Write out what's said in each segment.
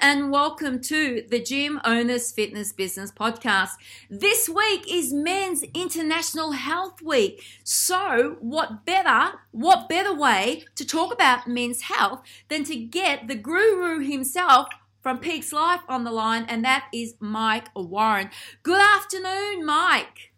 and welcome to the Gym Owners Fitness Business Podcast. This week is Men's International Health Week. So, what better, what better way to talk about men's health than to get the guru himself from Peaks Life on the line, and that is Mike Warren. Good afternoon, Mike.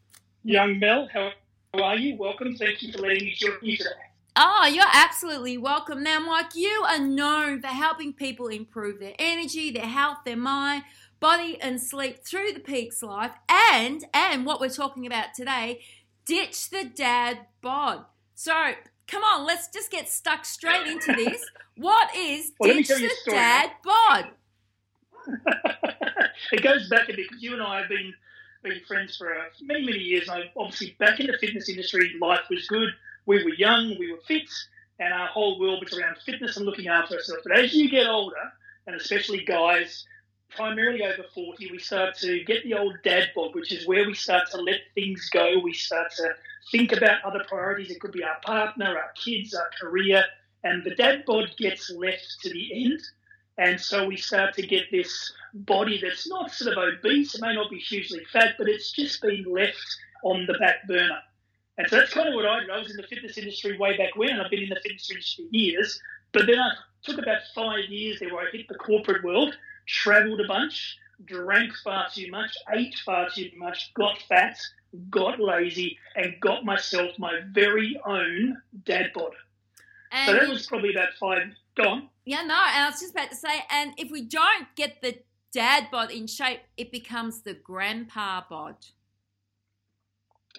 Young Mel, how are you? Welcome. Thank you for letting me join you today. Oh, you're absolutely welcome. Now, Mike, you are known for helping people improve their energy, their health, their mind, body, and sleep through the peaks life. And and what we're talking about today, ditch the dad bod. So come on, let's just get stuck straight into this. What is Well, ditch the dad bod? it goes back a bit because you and I have been been friends for uh, many many years. I obviously back in the fitness industry, life was good. We were young, we were fit, and our whole world was around fitness and looking after ourselves. But as you get older, and especially guys, primarily over forty, we start to get the old dad bod, which is where we start to let things go. We start to think about other priorities. It could be our partner, our kids, our career, and the dad bod gets left to the end. And so we start to get this body that's not sort of obese, it may not be hugely fat, but it's just been left on the back burner. And so that's kind of what I did. I was in the fitness industry way back when, and I've been in the fitness industry for years. But then I took about five years there where I hit the corporate world, traveled a bunch, drank far too much, ate far too much, got fat, got lazy, and got myself my very own dad bod. And So that was probably about five. Go on. yeah, no, and I was just about to say, and if we don't get the dad bod in shape, it becomes the grandpa bod.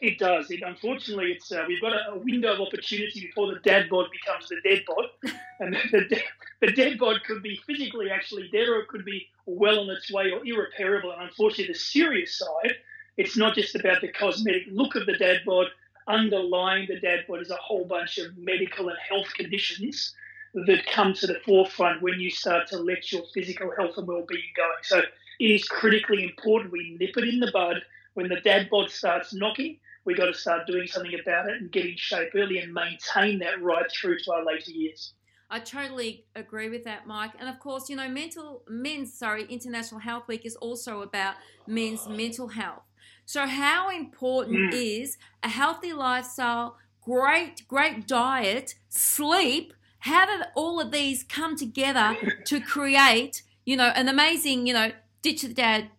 It does. It unfortunately, it's uh, we've got a, a window of opportunity before the dad bod becomes the dead bod, and the, the, the dead bod could be physically actually dead, or it could be well on its way or irreparable. And unfortunately, the serious side, it's not just about the cosmetic look of the dad bod. Underlying the dad bod is a whole bunch of medical and health conditions that come to the forefront when you start to let your physical health and well-being going. So it is critically important we nip it in the bud when the dad bod starts knocking we got to start doing something about it and get in shape early and maintain that right through to our later years. I totally agree with that, Mike. And of course, you know, mental men's sorry, International Health Week is also about men's mental health. So how important Mm. is a healthy lifestyle, great, great diet, sleep? How did all of these come together to create, you know, an amazing, you know, ditch the dad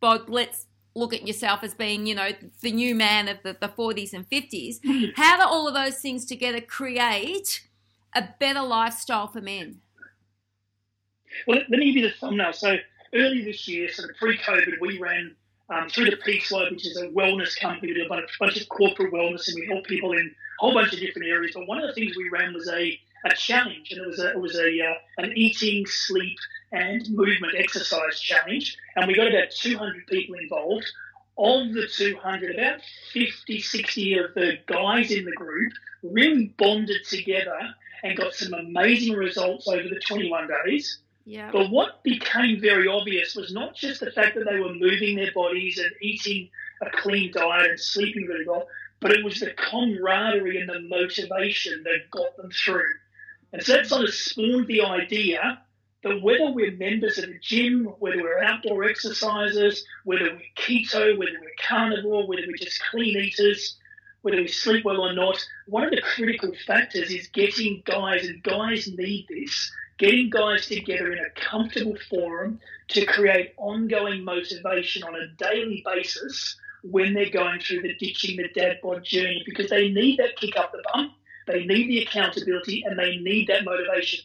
bod, let's look at yourself as being, you know, the new man of the, the 40s and 50s. How do all of those things together create a better lifestyle for men? Well, let, me give you the thumbnail. So early this year, sort of pre-COVID, we ran um, through the Peak Lab, which is a wellness company. We do a bunch, bunch of corporate wellness, and we help people in a whole bunch of different areas. But one of the things we ran was a, a challenge, and it was a, it was a uh, an eating, sleep, and movement exercise challenge. And we got about 200 people involved. Of the 200, about 50, 60 of the guys in the group really bonded together and got some amazing results over the 21 days. Yeah. But what became very obvious was not just the fact that they were moving their bodies and eating a clean diet and sleeping really well, but it was the camaraderie and the motivation that got them through. And so that sort of spawned the idea whether we're members of a gym, whether we're outdoor exercisers, whether we're keto, whether we're carnivore, whether we're just clean eaters, whether we sleep well or not, one of the critical factors is getting guys, and guys need this, getting guys together in a comfortable forum to create ongoing motivation on a daily basis when they're going through the ditching the dad bod journey because they need that kick up the bum, they need the accountability, and they need that motivation.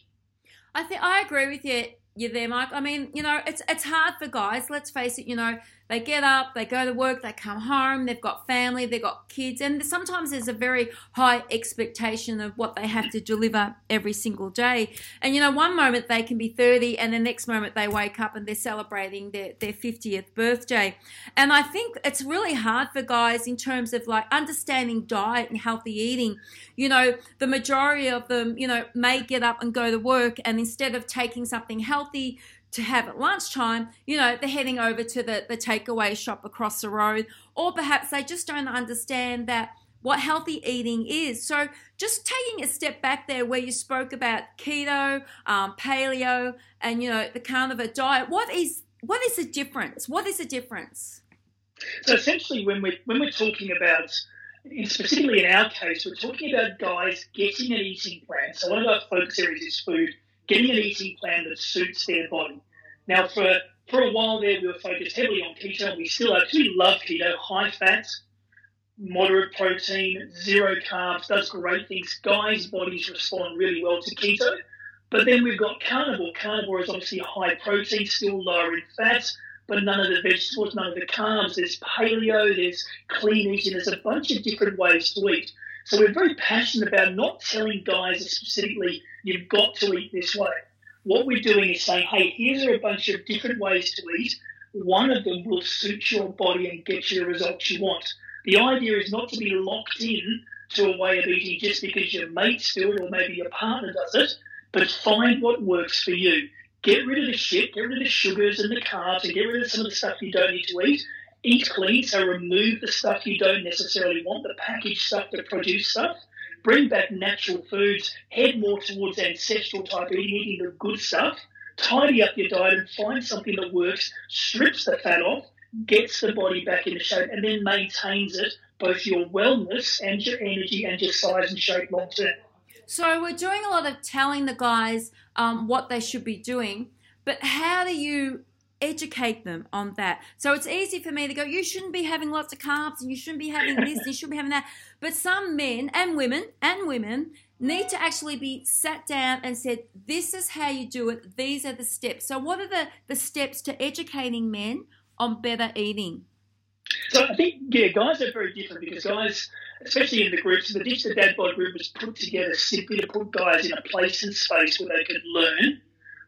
I think I agree with you you there, Mike. I mean, you know, it's it's hard for guys, let's face it, you know, they get up, they go to work, they come home, they've got family, they've got kids, and sometimes there's a very high expectation of what they have to deliver every single day. And you know, one moment they can be 30 and the next moment they wake up and they're celebrating their, their 50th birthday. And I think it's really hard for guys in terms of like understanding diet and healthy eating. You know, the majority of them, you know, may get up and go to work and instead of taking something healthy to have at lunchtime, you know, they're heading over to the, the takeaway shop across the road, or perhaps they just don't understand that what healthy eating is. So, just taking a step back there, where you spoke about keto, um, paleo, and you know the carnivore diet. What is what is the difference? What is the difference? So essentially, when we're when we're talking about specifically in our case, we're talking about guys getting an eating plan. So one of our focus areas is food, getting an eating plan that suits their body. Now, for for a while there, we were focused heavily on keto. and We still actually love keto, high fat, moderate protein, zero carbs, does great things. Guys' bodies respond really well to keto. But then we've got carnivore. Carnivore is obviously high protein, still lower in fat, but none of the vegetables, none of the carbs. There's paleo, there's clean eating, there's a bunch of different ways to eat. So we're very passionate about not telling guys specifically, you've got to eat this way. What we're doing is saying, hey, here's a bunch of different ways to eat. One of them will suit your body and get you the results you want. The idea is not to be locked in to a way of eating just because your mates do it or maybe your partner does it, but find what works for you. Get rid of the shit, get rid of the sugars and the carbs, and get rid of some of the stuff you don't need to eat. Eat clean, so remove the stuff you don't necessarily want, the packaged stuff, the produce stuff. Bring back natural foods, head more towards ancestral type eating, eating the good stuff. Tidy up your diet and find something that works, strips the fat off, gets the body back into shape, and then maintains it, both your wellness and your energy and your size and shape long term. So we're doing a lot of telling the guys um, what they should be doing, but how do you educate them on that? So it's easy for me to go, you shouldn't be having lots of carbs and you shouldn't be having this, and you shouldn't be having that. But some men and women and women need to actually be sat down and said, this is how you do it. These are the steps. So what are the, the steps to educating men on better eating? So I think, yeah, guys are very different because guys, especially in the groups, the Ditch the Dad Bod group was put together simply to put guys in a place and space where they could learn,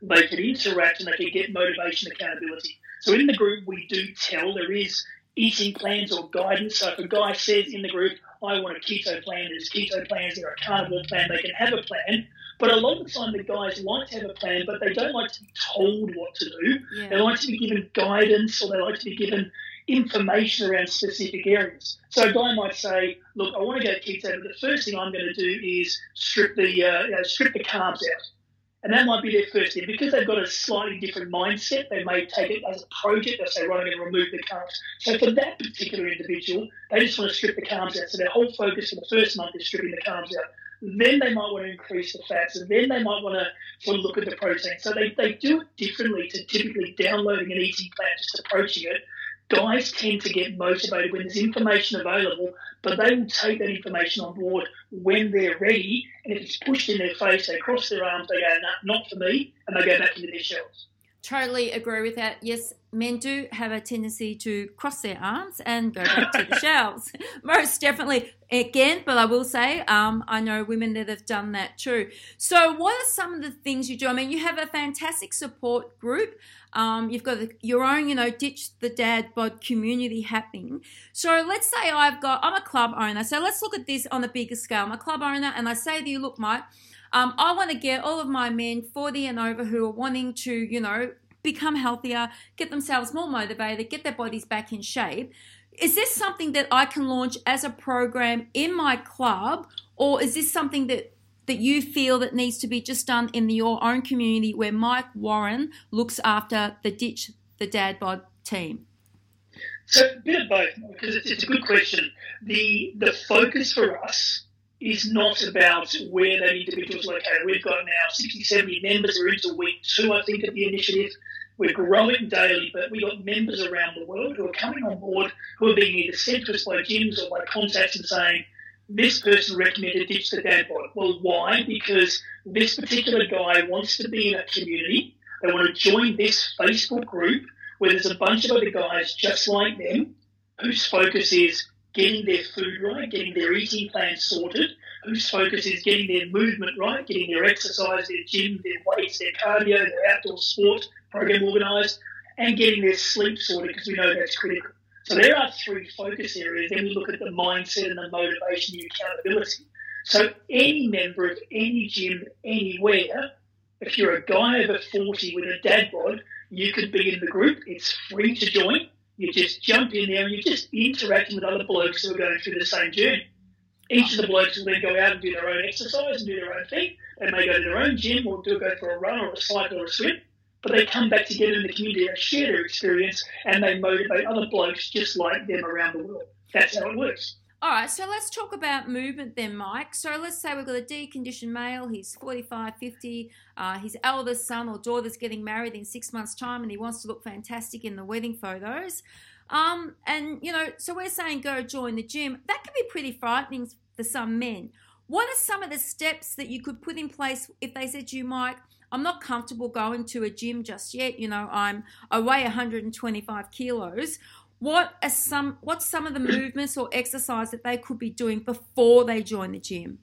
they could interact, and they could get motivation, accountability. So in the group, we do tell there is eating plans or guidance. So if a guy says in the group, I want a keto plan, there's keto plans, there are a carnivore plan, they can have a plan. But a lot of the time, the guys like to have a plan, but they don't like to be told what to do. Yeah. They like to be given guidance or they like to be given information around specific areas. So a guy might say, "Look, I want to go keto, but the first thing I'm going to do is strip the uh, you know, strip the carbs out." And that might be their first thing. Because they've got a slightly different mindset, they may take it as a project. They say, right, I'm going to remove the carbs. So for that particular individual, they just want to strip the carbs out. So their whole focus for the first month is stripping the carbs out. Then they might want to increase the fats, and then they might want to sort of look at the protein. So they, they do it differently to typically downloading an eating plan, just approaching it guys tend to get motivated when there's information available, but they will take that information on board when they're ready. And if it's pushed in their face, they cross their arms, they go, nah, not for me, and they go back into their shells. Totally agree with that. Yes, men do have a tendency to cross their arms and go back to the shelves. Most definitely. Again, but I will say, um, I know women that have done that too. So, what are some of the things you do? I mean, you have a fantastic support group. Um, you've got your own, you know, ditch the dad bod community happening. So let's say I've got, I'm a club owner. So let's look at this on a bigger scale. I'm a club owner, and I say to you, look, Mike, um, I want to get all of my men 40 and over who are wanting to, you know, become healthier, get themselves more motivated, get their bodies back in shape. Is this something that I can launch as a program in my club, or is this something that that you feel that needs to be just done in your own community where Mike Warren looks after the Ditch the Dad Bod team? So a bit of both, because it's, it's, a good question. The the focus for us is not about where that individual's located. We've got now 60, 70 members. We're into week two, I think, of the initiative. We're growing daily, but we've got members around the world who are coming on board who are being either sent to us by gyms or by contacts and saying, this person recommended ditch the dad bod. Well, why? Because this particular guy wants to be in a community. They want to join this Facebook group where there's a bunch of other guys just like them whose focus is getting their food right, getting their eating plan sorted, whose focus is getting their movement right, getting their exercise, their gym, their weights, their cardio, their outdoor sport program organised, and getting their sleep sorted because we know that's critical. So there are three focus areas. Then we look at the mindset and the motivation, and the accountability. So any member of any gym anywhere, if you're a guy over 40 with a dad bod, you could be in the group. It's free to join. You just jump in there and you're just interacting with other blokes who are going through the same journey. Each of the blokes will then go out and do their own exercise and do their own thing. And they may go to their own gym or do go for a run or a cycle or a swim, but they come back together in the community and share their experience and they motivate other blokes just like them around the world. That's how it works. All right, so let's talk about movement then, Mike. So let's say we've got a deconditioned male, he's 45, 50, uh, his eldest son or daughter's getting married in six months' time and he wants to look fantastic in the wedding photos. Um, and, you know, so we're saying go join the gym. That can be pretty frightening for some men. What are some of the steps that you could put in place if they said to you, Mike, I'm not comfortable going to a gym just yet. You know, I'm I weigh 125 kilos. What are some what's some of the movements or exercise that they could be doing before they join the gym?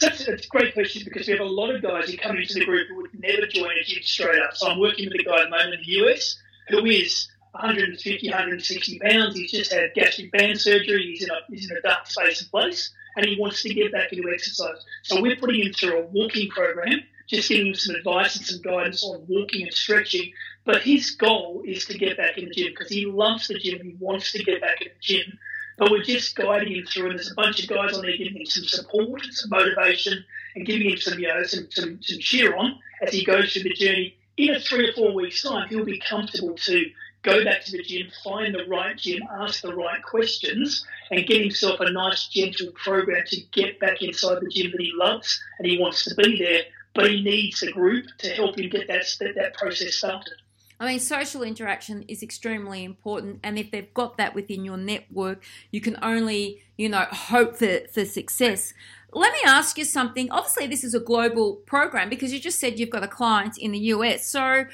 That's, that's a great question because we have a lot of guys who come into the group who would never join a gym straight up. So I'm working with a guy at the moment in the US who is 150, 160 pounds. He's just had gastric band surgery. He's in a, he's in a dark space and place and he wants to get back into exercise. So we're putting him through a walking program, just giving him some advice and some guidance on walking and stretching. But his goal is to get back in the gym because he loves the gym. He wants to get back in the gym. But we're just guiding him through, and there's a bunch of guys on there giving him some support, some motivation, and giving him some, you know, some, some, some cheer on as he goes through the journey. In a three or four weeks' time, he'll be comfortable to go back to the gym, find the right gym, ask the right questions, and get himself a nice, gentle program to get back inside the gym that he loves and he wants to be there. But he needs a group to help him get that that process started. I mean, social interaction is extremely important, and if they've got that within your network, you can only, you know, hope for, for success. Let me ask you something. Obviously, this is a global program because you just said you've got a client in the US. So,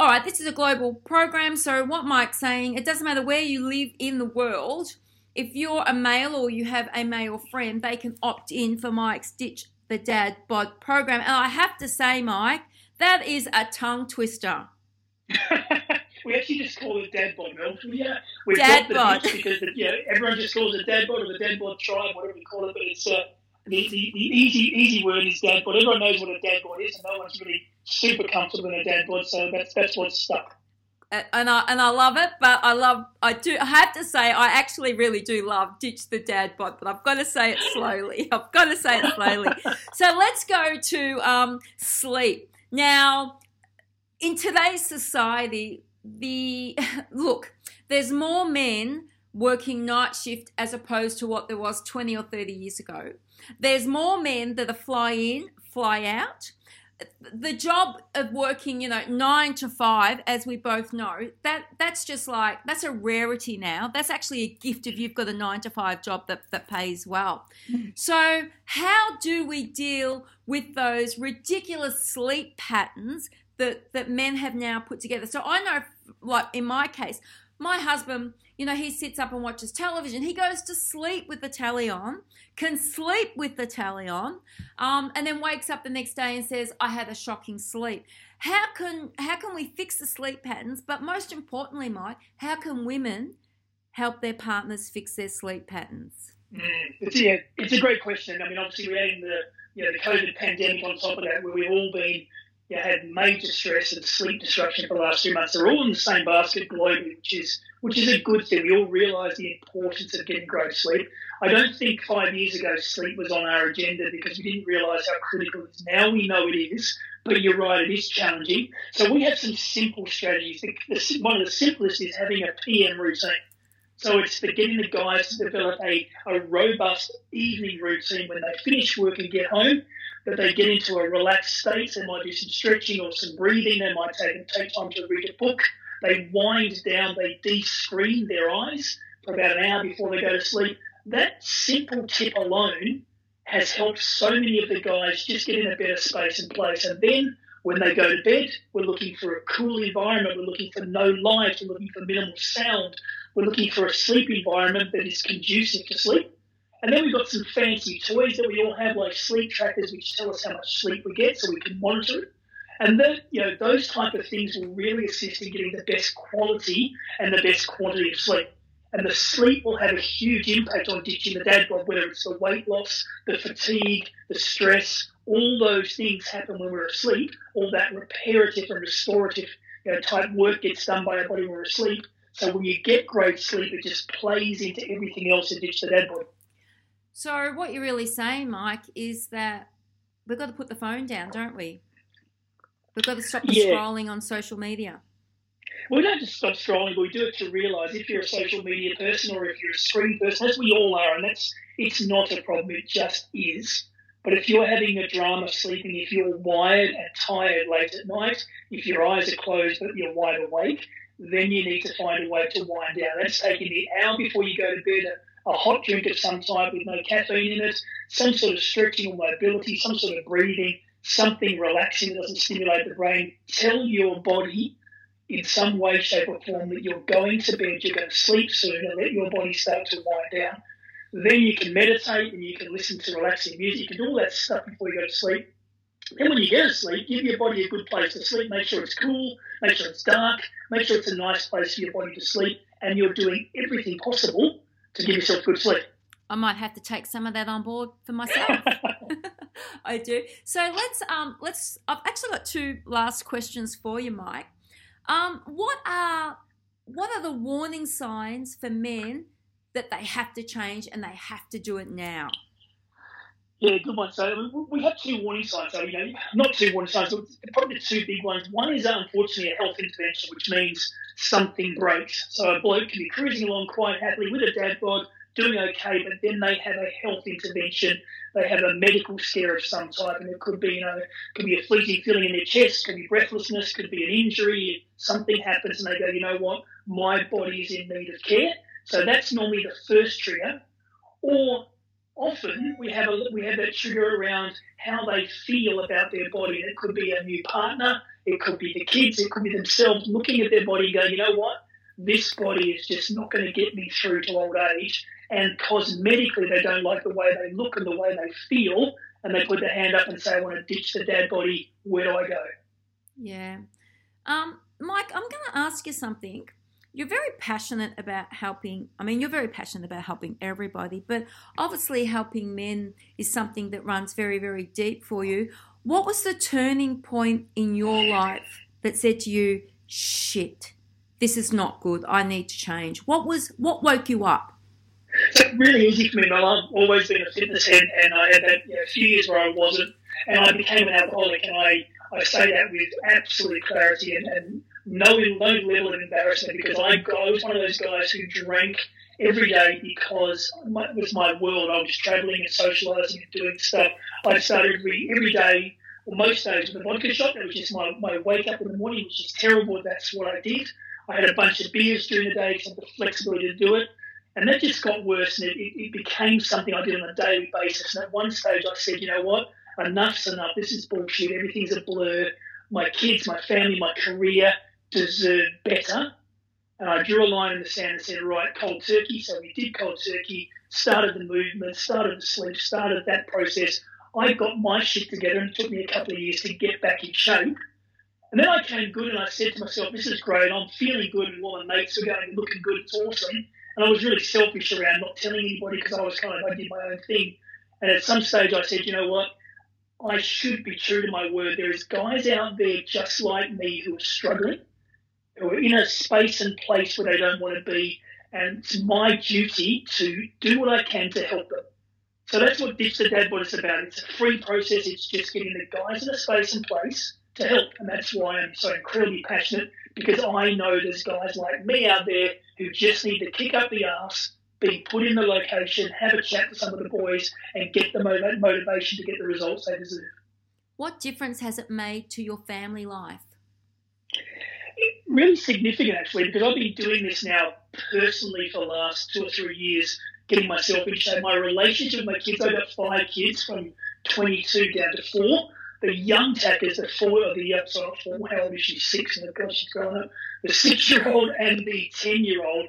all right, this is a global program. So, what Mike's saying, it doesn't matter where you live in the world. If you're a male or you have a male friend, they can opt in for Mike's Ditch the Dad Bod program. And I have to say, Mike, that is a tongue twister. we actually just call it dad bod, Mel. Yeah, we've dad bod because the, yeah, everyone just calls it dad bod or the dad bod tribe, whatever we call it. But it's uh, the, the, the, easy easy word is dad bod. Everyone knows what a dad bod is, and no one's really super comfortable in a dad bod, so that's that's what's stuck. And I and I love it, but I love I do I have to say I actually really do love ditch the dad bod, but I've got to say it slowly. I've got to say it slowly. so let's go to um, sleep now. In today's society, the look there's more men working night shift as opposed to what there was 20 or 30 years ago. There's more men that are fly in, fly out. The job of working, you know, nine to five, as we both know, that that's just like that's a rarity now. That's actually a gift if you've got a nine to five job that, that pays well. So how do we deal with those ridiculous sleep patterns that that men have now put together? So I know, like in my case, my husband you know, he sits up and watches television. He goes to sleep with the telly on, can sleep with the telly on, um, and then wakes up the next day and says, "I had a shocking sleep." How can how can we fix the sleep patterns? But most importantly, Mike, how can women help their partners fix their sleep patterns? Mm, it's, yeah, it's a great question. I mean, obviously, we're adding the you know the COVID pandemic on top of that, where we've all been you know, had major stress and sleep disruption for the last two months. They're all in the same basket globally, which is which is a good thing. We all realise the importance of getting great sleep. I don't think five years ago sleep was on our agenda because we didn't realise how critical it is. Now we know it is, but you're right, it is challenging. So we have some simple strategies. One of the simplest is having a PM routine. So it's the getting the guys to develop a, a robust evening routine when they finish work and get home that they get into a relaxed state. They might do some stretching or some breathing. They might take, take time to read a book. They wind down, they de-screen their eyes for about an hour before they go to sleep. That simple tip alone has helped so many of the guys just get in a better space and place. And then when they go to bed, we're looking for a cool environment. We're looking for no light. We're looking for minimal sound. We're looking for a sleep environment that is conducive to sleep. And then we've got some fancy toys that we all have, like sleep trackers, which tell us how much sleep we get, so we can monitor it. And you know, those type of things will really assist in getting the best quality and the best quantity of sleep. And the sleep will have a huge impact on ditching the dad bod, whether it's the weight loss, the fatigue, the stress, all those things happen when we're asleep. All that reparative and restorative you know, type work gets done by our body when we're asleep. So when you get great sleep, it just plays into everything else and ditch the dad bod. So what you're really saying, Mike, is that we've got to put the phone down, don't we? We've got to stop the Yeah. scrolling on social media. we don't just stop scrolling, but we do it to realise if you're a social media person or if you're a screen person, as we all are, and that's it's not a problem, it just is. But if you're having a drama sleeping, if you're wired and tired late at night, if your eyes are closed but you're wide awake, then you need to find a way to wind down. That's taking the hour before you go to bed, a, hot drink of some type with no caffeine in it, some sort of stretching or mobility, some sort of breathing, something relaxing that doesn't stimulate the brain. Tell your body in some way, shape, or form that you're going to bed, you're going to sleep soon, and let your body start to wind down. Then you can meditate and you can listen to relaxing music. and all that stuff before you go to sleep. Then when you go to sleep, give your body a good place to sleep. Make sure it's cool, make sure it's dark, make sure it's a nice place for your body to sleep, and you're doing everything possible to give yourself good sleep. I might have to take some of that on board for myself. I do. So let's um let's I've actually got two last questions for you, Mike. Um, what are what are the warning signs for men that they have to change and they have to do it now? Yeah, good one. So we- have two warning signs. So, you know, not two warning signs, but probably two big ones. One is uh, unfortunately a health intervention, which means something breaks. So a bloke can be cruising along quite happily with a dad bod, doing okay, but then they have a health intervention. They have a medical scare of some type, and it could be, you know, could be a fleeting feeling in their chest, could be breathlessness, could be an injury. Something happens, and they go, you know what, my body is in need of care. So that's normally the first trigger. Or often we have a we have that trigger around how they feel about their body. It could be a new partner, it could be the kids, it could be themselves looking at their body and going, you know what, this body is just not going to get me through to old age. And cosmetically, they don't like the way they look and the way they feel, and they put their hand up and say, I want to ditch the dad body. Where do I go? Yeah. Um, Mike, I'm going to ask you something. You're very passionate about helping. I mean, you're very passionate about helping everybody, but obviously, helping men is something that runs very, very deep for you. What was the turning point in your life that said to you, shit, this is not good. I need to change? What was, what woke you up? So really easy for me. man. I've always been a fitness head, and I had that you know, few years where I wasn't, and I became an alcoholic. And I, I say that with absolute clarity and, and no no level of embarrassment because I, I was one of those guys who drank every day because my, it was my world. I was traveling and socialising and doing stuff. I started every every day, or most days, with a vodka shot. That was just my, my wake up in the morning. Was just terrible. That's what I did. I had a bunch of beers during the day because I had the flexibility to do it. And that just got worse, and it, it became something I did on a daily basis. And at one stage, I said, you know what? Enough's enough. This is bullshit. Everything's a blur. My kids, my family, my career deserve better. And I drew a line in the sand and said, right, cold turkey. So we did cold turkey, started the movement, started the sleep, started that process. I got my shit together, and it took me a couple of years to get back in shape. And then I came good, and I said to myself, this is great. I'm feeling good, and all my mates are going, looking good. It's awesome. And I was really selfish around not telling anybody because I was kind of, I did my own thing. And at some stage, I said, you know what? I should be true to my word. There is guys out there just like me who are struggling, are in a space and place where they don't want to be. And it's my duty to do what I can to help them. So that's what Ditch the Dad Bod is about. It's a free process. It's just getting the guys in a space and place to help. And that's why I'm so incredibly passionate because I know there's guys like me out there who just need to kick up the ass, be put in the location, have a chat with some of the boys, and get the motivation to get the results they deserve. What difference has it made to your family life? Really significant, actually, because I've been doing this now personally for the last two or three years, getting myself into. My relationship with my kids, I've got five kids from 22 down to four. The young tackers, the four, or the uh, sorry, four, how old is she? Six, and of course she's growing up. The six-year-old and the ten-year-old.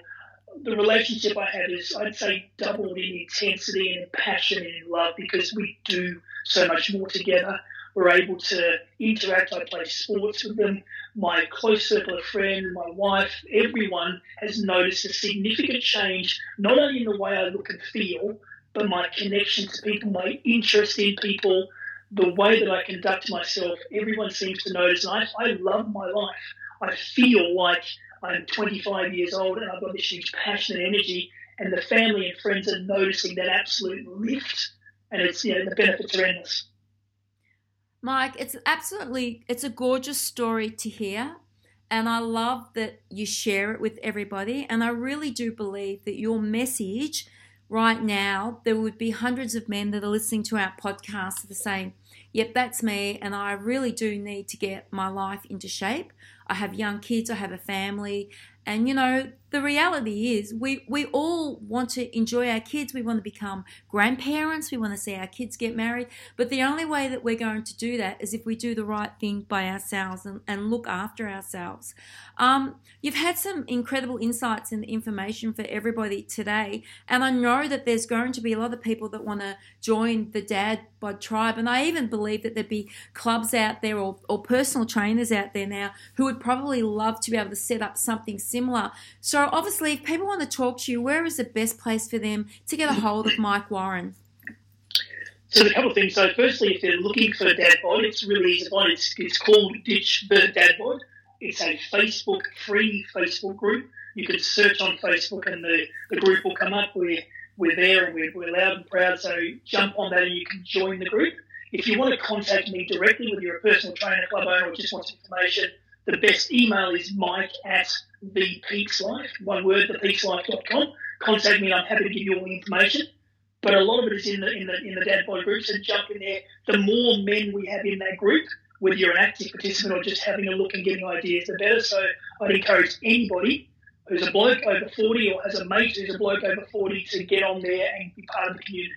The relationship I have is, I'd say, doubled in intensity and passion and love because we do so much more together. We're able to interact. I play sports with them. My close circle of friends, my wife, everyone has noticed a significant change, not only in the way I look and feel, but my connection to people, my interest in people, the way that I conduct myself. Everyone seems to notice, and I, I love my life. I feel like I'm 25 years old and I've got this huge passion and energy, and the family and friends are noticing that absolute lift, and it's you know the benefits are endless. Mike, it's absolutely it's a gorgeous story to hear. And I love that you share it with everybody. And I really do believe that your message right now, there would be hundreds of men that are listening to our podcast that are saying, Yep, that's me. And I really do need to get my life into shape. I have young kids, I have a family, and you know, the reality is we, we all want to enjoy our kids. We want to become grandparents. We want to see our kids get married. But the only way that we're going to do that is if we do the right thing by ourselves and, and look after ourselves. Um, you've had some incredible insights and information for everybody today. And I know that there's going to be a lot of people that want to join the Dad Bod tribe. And I even believe that there'd be clubs out there or, or personal trainers out there now who would probably love to be able to set up something similar. So obviously, if people want to talk to you, where is the best place for them to get a hold of Mike Warren? So a couple of things. So firstly, if they're looking for Dad Bod, it's really easy to find. It's, it's called Ditch the Bod. It's a Facebook free Facebook group. You can search on Facebook and the, the group will come up. We're, we're there and we're, we're loud and proud. So jump on that and you can join the group. If you want to contact me directly, whether you're a personal trainer, club owner, or just want some information, the best email is mike at thepeakslife, one word, thepeakslife.com. Contact me, I'm happy to give you all the information. But a lot of it is in the in the in the dad bod group, so jump in there. The more men we have in that group, whether you're an active participant or just having a look and getting ideas, the better. So I'd encourage anybody who's a bloke over 40 or has a mate who's a bloke over 40 to get on there and be part of the community.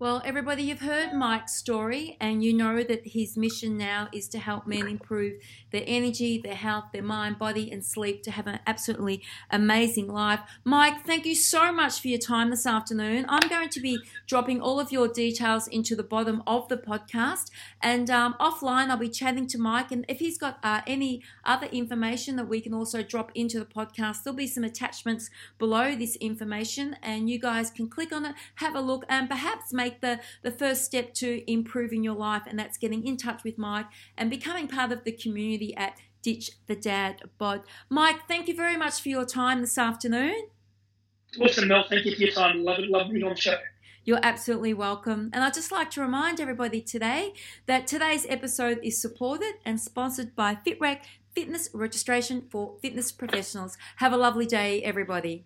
Well, everybody, you've heard Mike's story, and you know that his mission now is to help men improve their energy, their health, their mind, body, and sleep to have an absolutely amazing life. Mike, thank you so much for your time this afternoon. I'm going to be dropping all of your details into the bottom of the podcast, and um, offline, I'll be chatting to Mike. And if he's got uh, any other information that we can also drop into the podcast, there'll be some attachments below this information, and you guys can click on it, have a look, and perhaps make make the, the first step to improving your life, and that's getting in touch with Mike and becoming part of the community at Ditch the Dad Bod. Mike, thank you very much for your time this afternoon. Awesome, Mel. Thank you for your time. Love it. Love being on the show. You're absolutely welcome. And I'd just like to remind everybody today that today's episode is supported and sponsored by FitRec Fitness Registration for Fitness Professionals. Have a lovely day, everybody.